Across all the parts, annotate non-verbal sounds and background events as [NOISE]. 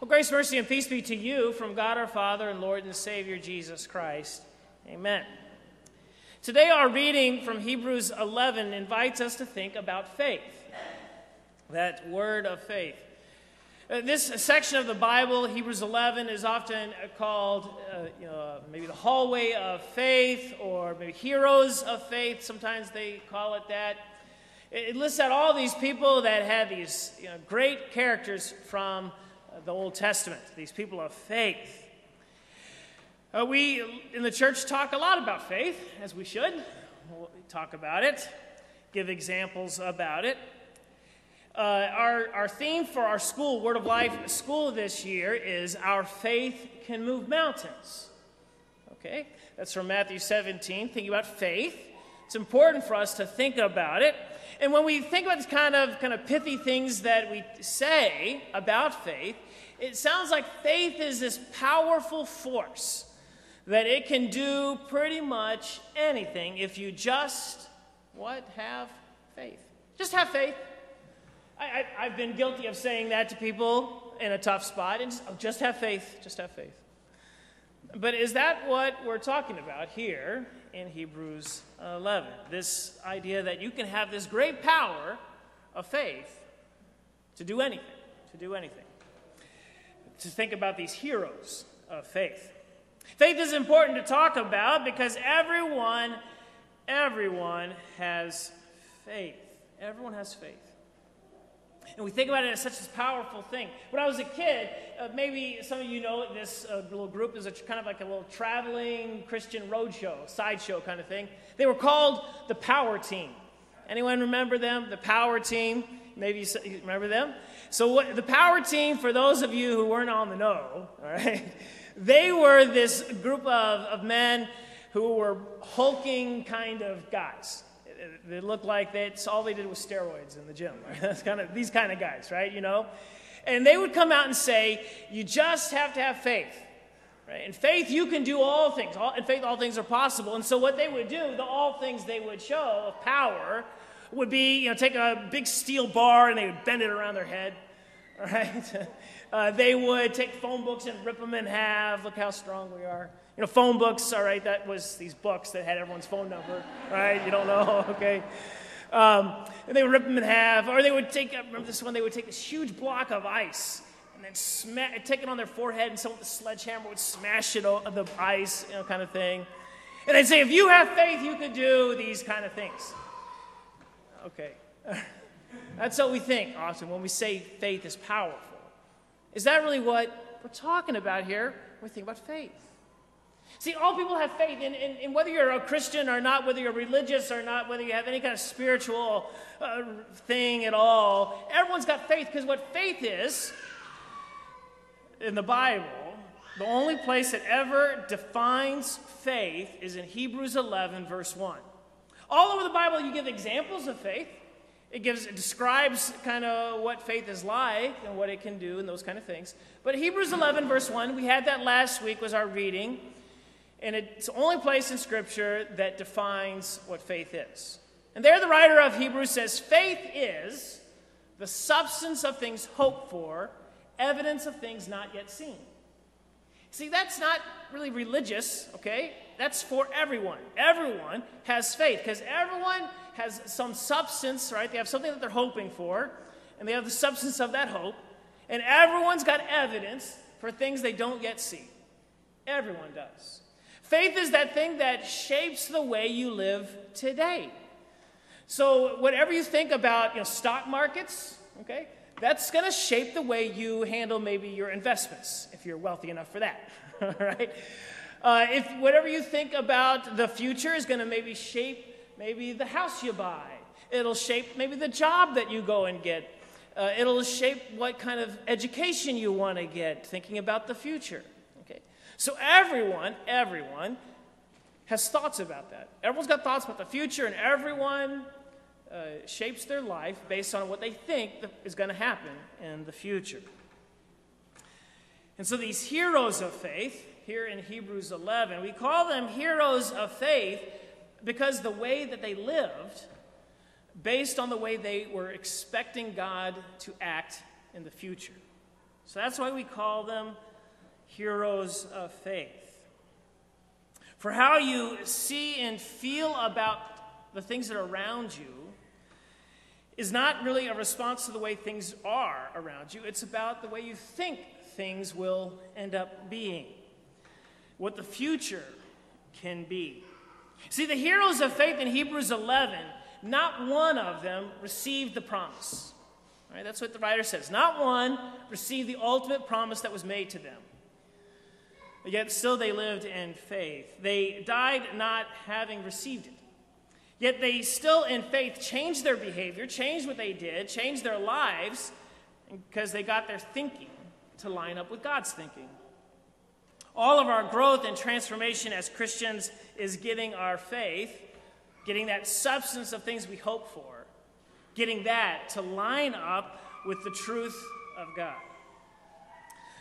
Well, grace, mercy, and peace be to you from God our Father and Lord and Savior Jesus Christ. Amen. Today, our reading from Hebrews 11 invites us to think about faith. That word of faith. Uh, this section of the Bible, Hebrews 11, is often called uh, you know, maybe the hallway of faith or maybe heroes of faith. Sometimes they call it that. It lists out all these people that had these you know, great characters from the Old Testament, these people of faith. Uh, we in the church talk a lot about faith, as we should. We'll talk about it, give examples about it. Uh, our, our theme for our school, Word of Life school this year, is Our Faith Can Move Mountains. Okay? That's from Matthew 17, thinking about faith. It's important for us to think about it. And when we think about these kind of, kind of pithy things that we say about faith, it sounds like faith is this powerful force that it can do pretty much anything if you just, what, have faith. Just have faith. I, have been guilty of saying that to people in a tough spot, and just, oh, just have faith, just have faith. But is that what we're talking about here in Hebrews 11? This idea that you can have this great power of faith to do anything, to do anything to think about these heroes of faith. Faith is important to talk about because everyone, everyone has faith. Everyone has faith. And we think about it as such a powerful thing. When I was a kid, uh, maybe some of you know this uh, little group is a, kind of like a little traveling Christian roadshow, sideshow kind of thing. They were called the Power Team. Anyone remember them? The Power Team? Maybe you remember them? So, what, the power team, for those of you who weren't on the know, [LAUGHS] all right, they were this group of, of men who were hulking kind of guys. They looked like that's all they did was steroids in the gym. Right? [LAUGHS] That's kind of these kind of guys, right? You know, and they would come out and say, "You just have to have faith." Right? In faith, you can do all things. All, in faith, all things are possible. And so, what they would do, the all things they would show of power, would be, you know, take a big steel bar and they would bend it around their head, [LAUGHS] right? Uh, they would take phone books and rip them in half. Look how strong we are. You know, phone books, all right, that was these books that had everyone's phone number, right? You don't know, [LAUGHS] okay? Um, and they would rip them in half. Or they would take, I remember this one, they would take this huge block of ice and then sma- take it on their forehead, and someone with a sledgehammer would smash it on the ice, you know, kind of thing. And they'd say, if you have faith, you could do these kind of things. Okay. [LAUGHS] That's what we think often when we say faith is powerful. Is that really what we're talking about here we think about faith? See, all people have faith, and, and, and, whether you're a Christian or not, whether you're religious or not, whether you have any kind of spiritual uh, thing at all, everyone's got faith because what faith is in the Bible, the only place that ever defines faith is in Hebrews 11, verse 1. All over the Bible, you give examples of faith. It gives, it describes kind of what faith is like and what it can do and those kind of things. But Hebrews 11, verse 1, we had that last week, was our reading. And it's the only place in Scripture that defines what faith is. And there, the writer of Hebrews says, Faith is the substance of things hoped for, evidence of things not yet seen. See, that's not really religious, okay? That's for everyone. Everyone has faith because everyone has some substance, right? They have something that they're hoping for, and they have the substance of that hope. And everyone's got evidence for things they don't yet see. Everyone does. Faith is that thing that shapes the way you live today. So, whatever you think about, you know, stock markets, okay, that's going to shape the way you handle maybe your investments if you're wealthy enough for that, [LAUGHS] right? Uh, if whatever you think about the future is going to maybe shape maybe the house you buy, it'll shape maybe the job that you go and get. Uh, it'll shape what kind of education you want to get, thinking about the future. Okay, so everyone, everyone has thoughts about that. Everyone's got thoughts about the future, and everyone uh, shapes their life based on what they think is going to happen in the future. And so these heroes of faith, here in Hebrews 11, we call them heroes of faith because the way that they lived, based on the way they were expecting God to act in the future. So that's why we call them heroes of faith. For how you see and feel about the things that are around you is not really a response to the way things are around you, it's about the way you think things will end up being, what the future can be. See, the heroes of faith in Hebrews 11, not one of them received the promise. Right? That's what the writer says. Not one received the ultimate promise that was made to them. But yet still they lived in faith. They died not having received it. Yet they still, in faith, changed their behavior, changed what they did, changed their lives, because they got their thinking to line up with God's thinking. All of our growth and transformation as Christians is getting our faith, getting that substance of things we hope for, getting that to line up with the truth of God.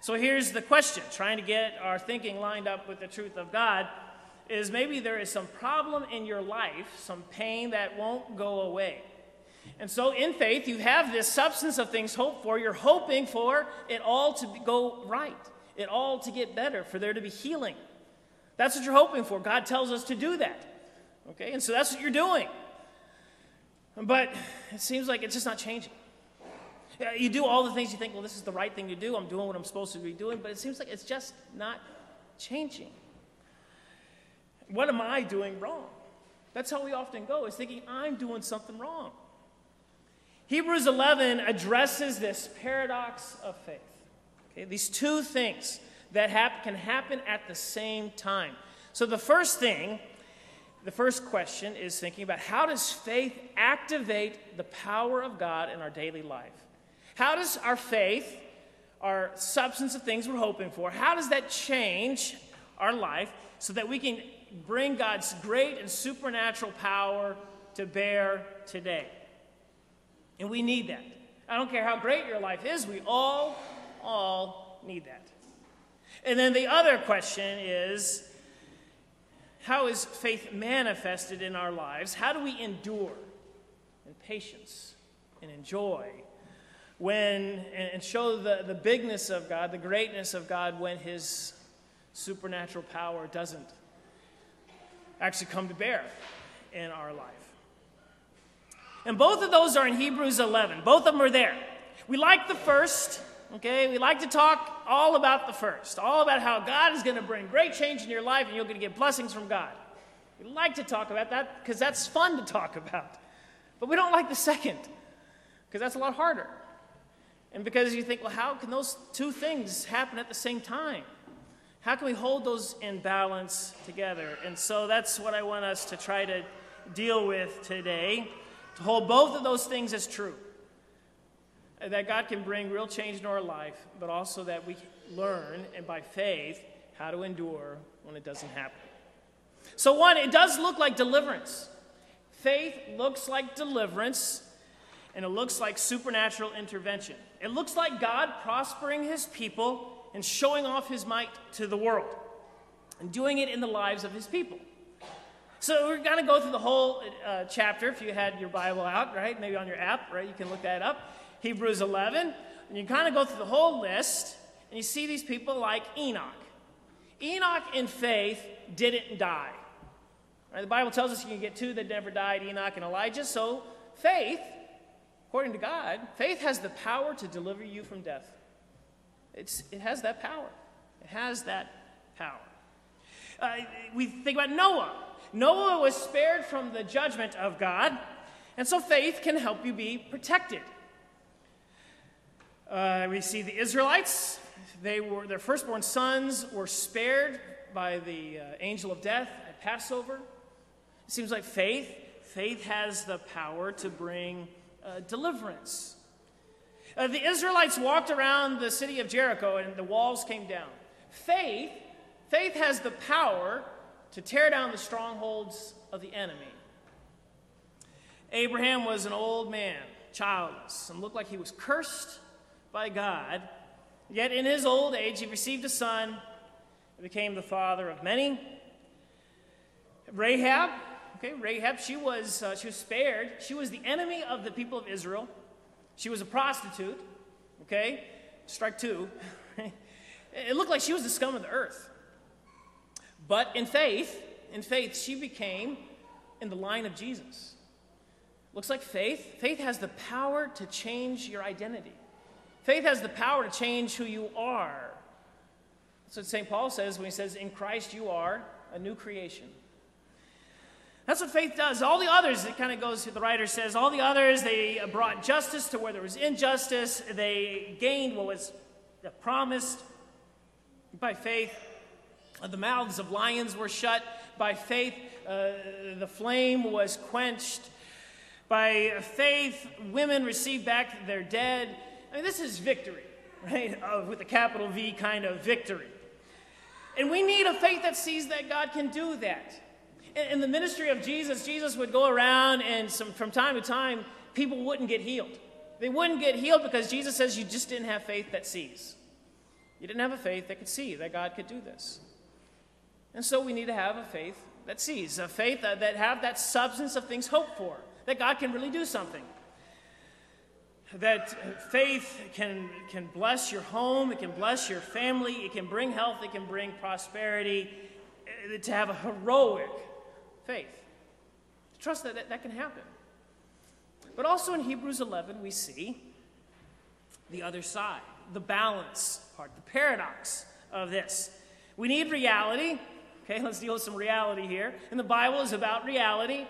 So here's the question trying to get our thinking lined up with the truth of God is maybe there is some problem in your life, some pain that won't go away. And so, in faith, you have this substance of things hoped for. You're hoping for it all to go right, it all to get better, for there to be healing. That's what you're hoping for. God tells us to do that. Okay? And so that's what you're doing. But it seems like it's just not changing. You do all the things you think, well, this is the right thing to do. I'm doing what I'm supposed to be doing, but it seems like it's just not changing. What am I doing wrong? That's how we often go, is thinking I'm doing something wrong. Hebrews 11 addresses this paradox of faith. Okay, these two things that hap- can happen at the same time. So, the first thing, the first question is thinking about how does faith activate the power of God in our daily life? How does our faith, our substance of things we're hoping for, how does that change our life so that we can bring God's great and supernatural power to bear today. And we need that. I don't care how great your life is, we all, all need that. And then the other question is how is faith manifested in our lives? How do we endure in patience and enjoy when and show the, the bigness of God, the greatness of God when his supernatural power doesn't actually come to bear in our life. And both of those are in Hebrews 11. Both of them are there. We like the first, okay? We like to talk all about the first, all about how God is going to bring great change in your life and you're going to get blessings from God. We like to talk about that because that's fun to talk [LAUGHS] about. But we don't like the second because that's a lot harder. And because you think, well, how can those two things happen at the same time? How can we hold those in balance together? And so that's what I want us to try to deal with today to hold both of those things as true. Uh, that God can bring real change in our life, but also that we learn, and by faith, how to endure when it doesn't happen. So, one, it does look like deliverance. Faith looks like deliverance, and it looks like supernatural intervention. It looks like God prospering his people and showing off his might to the world and doing it in the lives of his people. So we're going to go through the whole uh, chapter. If you had your Bible out, right, maybe on your app, right, you can look that up. Hebrews 11, and you kind of go through the whole list, and you see these people like Enoch. Enoch in faith didn't die. Right, the Bible tells us you can get two that never died, Enoch and Elijah. So faith, according to God, faith has the power to deliver you from death. It's, it has that power. It has that power. Uh, we think about Noah. Noah was spared from the judgment of God, and so faith can help you be protected. Uh, we see the Israelites. They were, their firstborn sons were spared by the uh, angel of death at Passover. It seems like faith, faith has the power to bring uh, deliverance. Uh, the Israelites walked around the city of Jericho and the walls came down. Faith, faith has the power to tear down the strongholds of the enemy. Abraham was an old man, childless, and looked like he was cursed by God. Yet in his old age, he received a son and became the father of many. Rahab, okay, Rahab, she was, uh, she was spared. She was the enemy of the people of Israel. She was a prostitute, okay? strike two, [LAUGHS] it looked like she was the scum of the earth. But in faith, in faith, she became in the line of Jesus. Looks like faith. Faith has the power to change your identity. Faith has the power to change who you are. What St. Paul says when he says, In Christ you are a new creation. That's what faith does. All the others, it kind of goes, the writer says, all the others, they brought justice to where there was injustice. They gained what was promised by faith. The mouths of lions were shut by faith. Uh, the flame was quenched. By faith, women received back their dead. I mean, this is victory, right? Uh, with a capital V kind of victory. And we need a faith that sees that God can do that. In, the ministry of Jesus, Jesus would go around, and some, from time to time, people wouldn't get healed. They wouldn't get healed because Jesus says you just didn't have faith that sees. You didn't have a faith that could see that God could do this. And so we need to have a faith that sees, a faith that, that have that substance of things hoped for, that God can really do something that faith can, can bless your home, it can bless your family, it can bring health, it can bring prosperity, eh, to have a heroic faith. Trust that, that that can happen. But also in Hebrews 11, we see the other side, the balance part, the paradox of this. We need reality. Okay, let's deal with some reality here. And the Bible is about reality.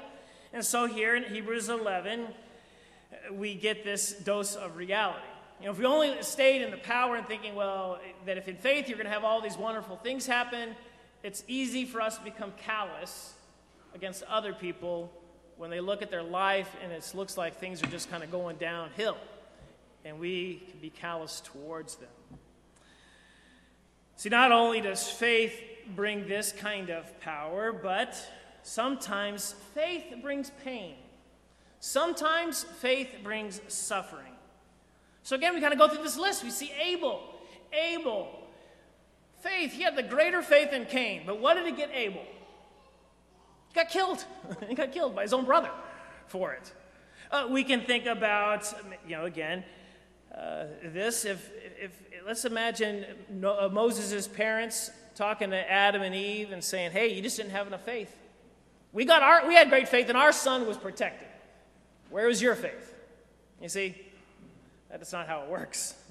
And so here in Hebrews 11, uh, we get this dose of reality. You know, if we only stayed in the power and thinking, well, that if in faith you're going to have all these wonderful things happen, it's easy for us to become callous against other people when they look at their life and it looks like things are just kind of going downhill. And we can be callous towards them. See, not only does faith bring this kind of power, but sometimes faith brings pain. Sometimes faith brings suffering. So again, we kind of go through this list. We see Abel. Abel. Faith. He had the greater faith than Cain. But what did he get Abel? He got killed. [LAUGHS] he got killed by his own brother for it. Uh, we can think about, you know, again, uh, this. If, if let's imagine uh, Moses' parents talking to Adam and Eve and saying, "Hey, you just didn't have enough faith. We got our, we had great faith, and our son was protected." Where was your faith? You see, that's not how it works. [LAUGHS]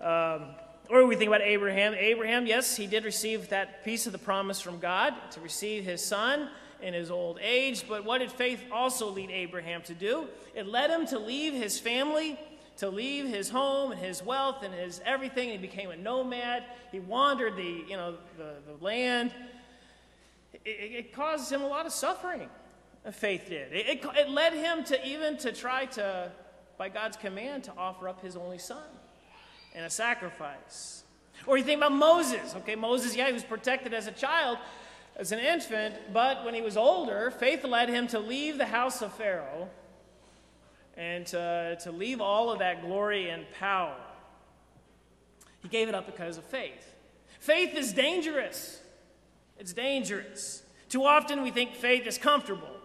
Um, or we think about Abraham. Abraham, yes, he did receive that piece of the promise from God to receive his son in his old age. But what did faith also lead Abraham to do? It led him to leave his family, to leave his home and his wealth and his everything. He became a nomad. He wandered the, you know, the, the land. It, it caused him a lot of suffering faith did. It, it, it, led him to even to try to, by God's command, to offer up his only son in a sacrifice. Or you think about Moses. Okay, Moses, yeah, he was protected as a child, as an infant, but when he was older, faith led him to leave the house of Pharaoh and to, to leave all of that glory and power. He gave it up because of faith. Faith is dangerous. It's dangerous. Too often we think faith is comfortable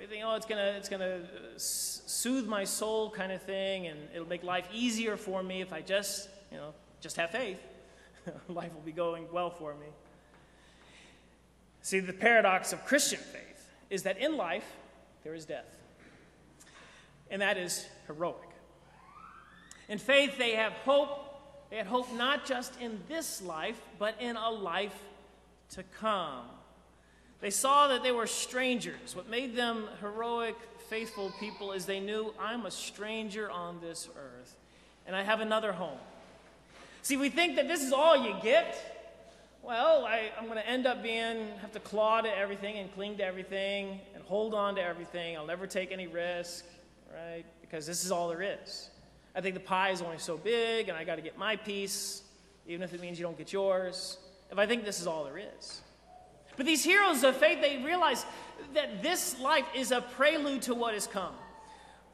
we think, oh, it's gonna it's gonna uh, soothe my soul, kind of thing, and it'll make life easier for me if I just you know just have faith. [LAUGHS] life will be going well for me. See, the paradox of Christian faith is that in life there is death, and that is heroic. In faith, they have hope. They had hope not just in this life, but in a life to come. They saw that they were strangers. What made them heroic, faithful people is they knew I'm a stranger on this earth and I have another home. See, we think that this is all you get. Well, I, am going to end up being, have to claw to everything and cling to everything and hold on to everything. I'll never take any risk, right? Because this is all there is. I think the pie is only so big and I got to get my piece, even if it means you don't get yours. If I think this is all there is. But these heroes of faith, they realize that this life is a prelude to what is come,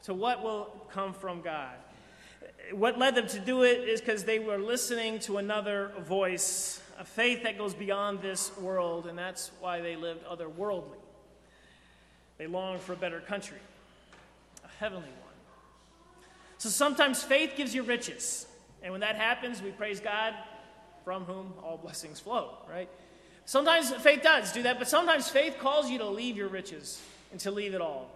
to what will come from God. What led them to do it is because they were listening to another voice, a faith that goes beyond this world, and that's why they lived otherworldly. They longed for a better country, a heavenly one. So sometimes faith gives you riches. And when that happens, we praise God, from whom all blessings flow, right? Sometimes faith does do that, but sometimes faith calls you to leave your riches and to leave it all.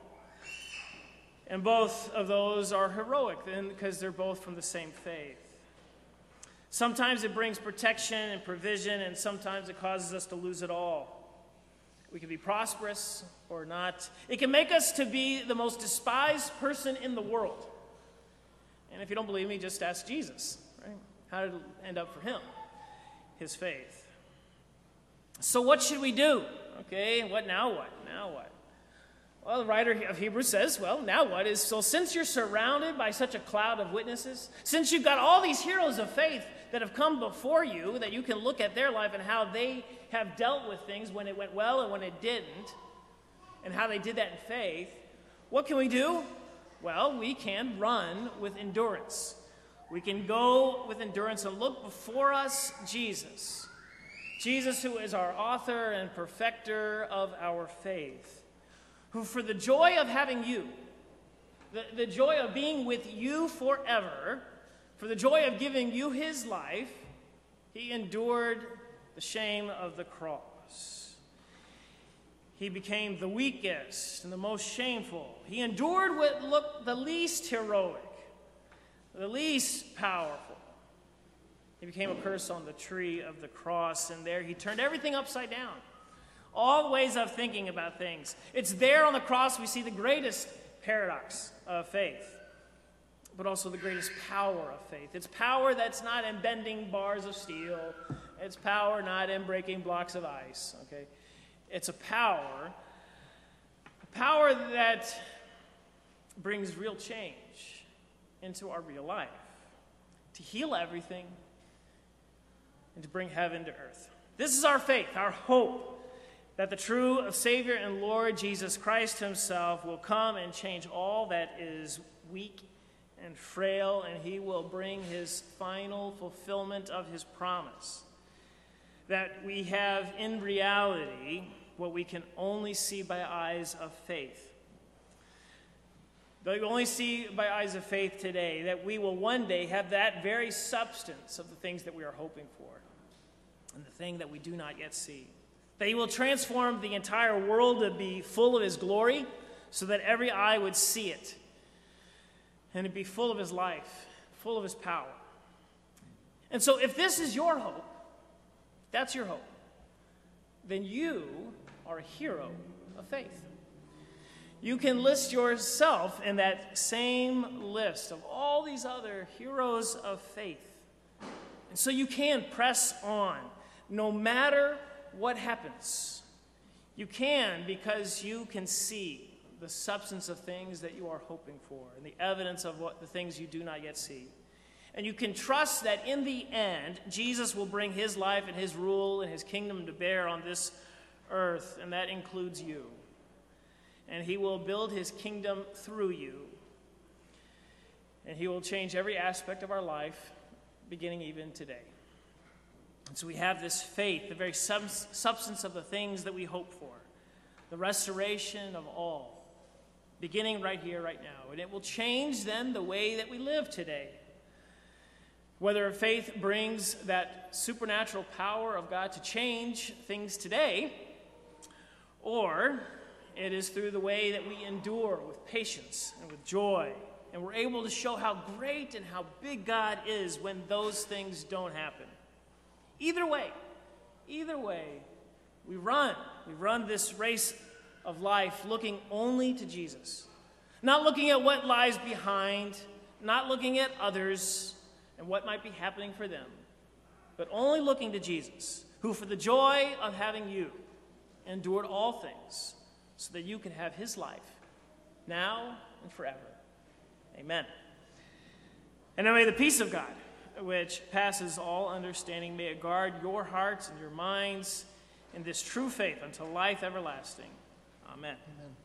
And both of those are heroic because they're both from the same faith. Sometimes it brings protection and provision, and sometimes it causes us to lose it all. We can be prosperous or not. It can make us to be the most despised person in the world. And if you don't believe me, just ask Jesus, right? How did it end up for him? His faith. So what should we do? Okay, what now what? Now what? Well, the writer of Hebrews says, well, now what is so since you're surrounded by such a cloud of witnesses, since you've got all these heroes of faith that have come before you, that you can look at their life and how they have dealt with things when it went well and when it didn't, and how they did that in faith, what can we do? Well, we can run with endurance. We can go with endurance and look before us Jesus. Jesus, who is our author and perfecter of our faith, who for the joy of having you, the, the joy of being with you forever, for the joy of giving you his life, he endured the shame of the cross. He became the weakest and the most shameful. He endured what looked the least heroic, the least powerful. He became a curse on the tree of the cross, and there he turned everything upside down. All ways of thinking about things. It's there on the cross we see the greatest paradox of faith, but also the greatest power of faith. It's power that's not in bending bars of steel, it's power not in breaking blocks of ice, okay? It's a power, a power that brings real change into our real life, to heal everything and to bring heaven to earth. This is our faith, our hope that the true Savior and Lord Jesus Christ Himself will come and change all that is weak and frail, and He will bring His final fulfillment of His promise. That we have in reality what we can only see by eyes of faith. That we only see by eyes of faith today, that we will one day have that very substance of the things that we are hoping for and the thing that we do not yet see. That he will transform the entire world to be full of his glory so that every eye would see it and to be full of his life, full of his power. And so, if this is your hope, that's your hope, then you are a hero of faith. You can list yourself in that same list of all these other heroes of faith. And so you can press on no matter what happens. You can because you can see the substance of things that you are hoping for and the evidence of what the things you do not yet see. And you can trust that in the end, Jesus will bring his life and his rule and his kingdom to bear on this earth, and that includes you. And he will build his kingdom through you. And he will change every aspect of our life, beginning even today. And so we have this faith, the very sub- substance of the things that we hope for, the restoration of all, beginning right here, right now. And it will change then the way that we live today. Whether faith brings that supernatural power of God to change things today, or it is through the way that we endure with patience and with joy. And we're able to show how great and how big God is when those things don't happen. Either way, either way, we run. We run this race of life looking only to Jesus. Not looking at what lies behind, not looking at others and what might be happening for them, but only looking to Jesus, who, for the joy of having you, endured all things so that you can have his life now and forever. Amen. And now may the peace of God which passes all understanding, may it guard your hearts and your minds in this true faith unto life everlasting. Amen. Amen.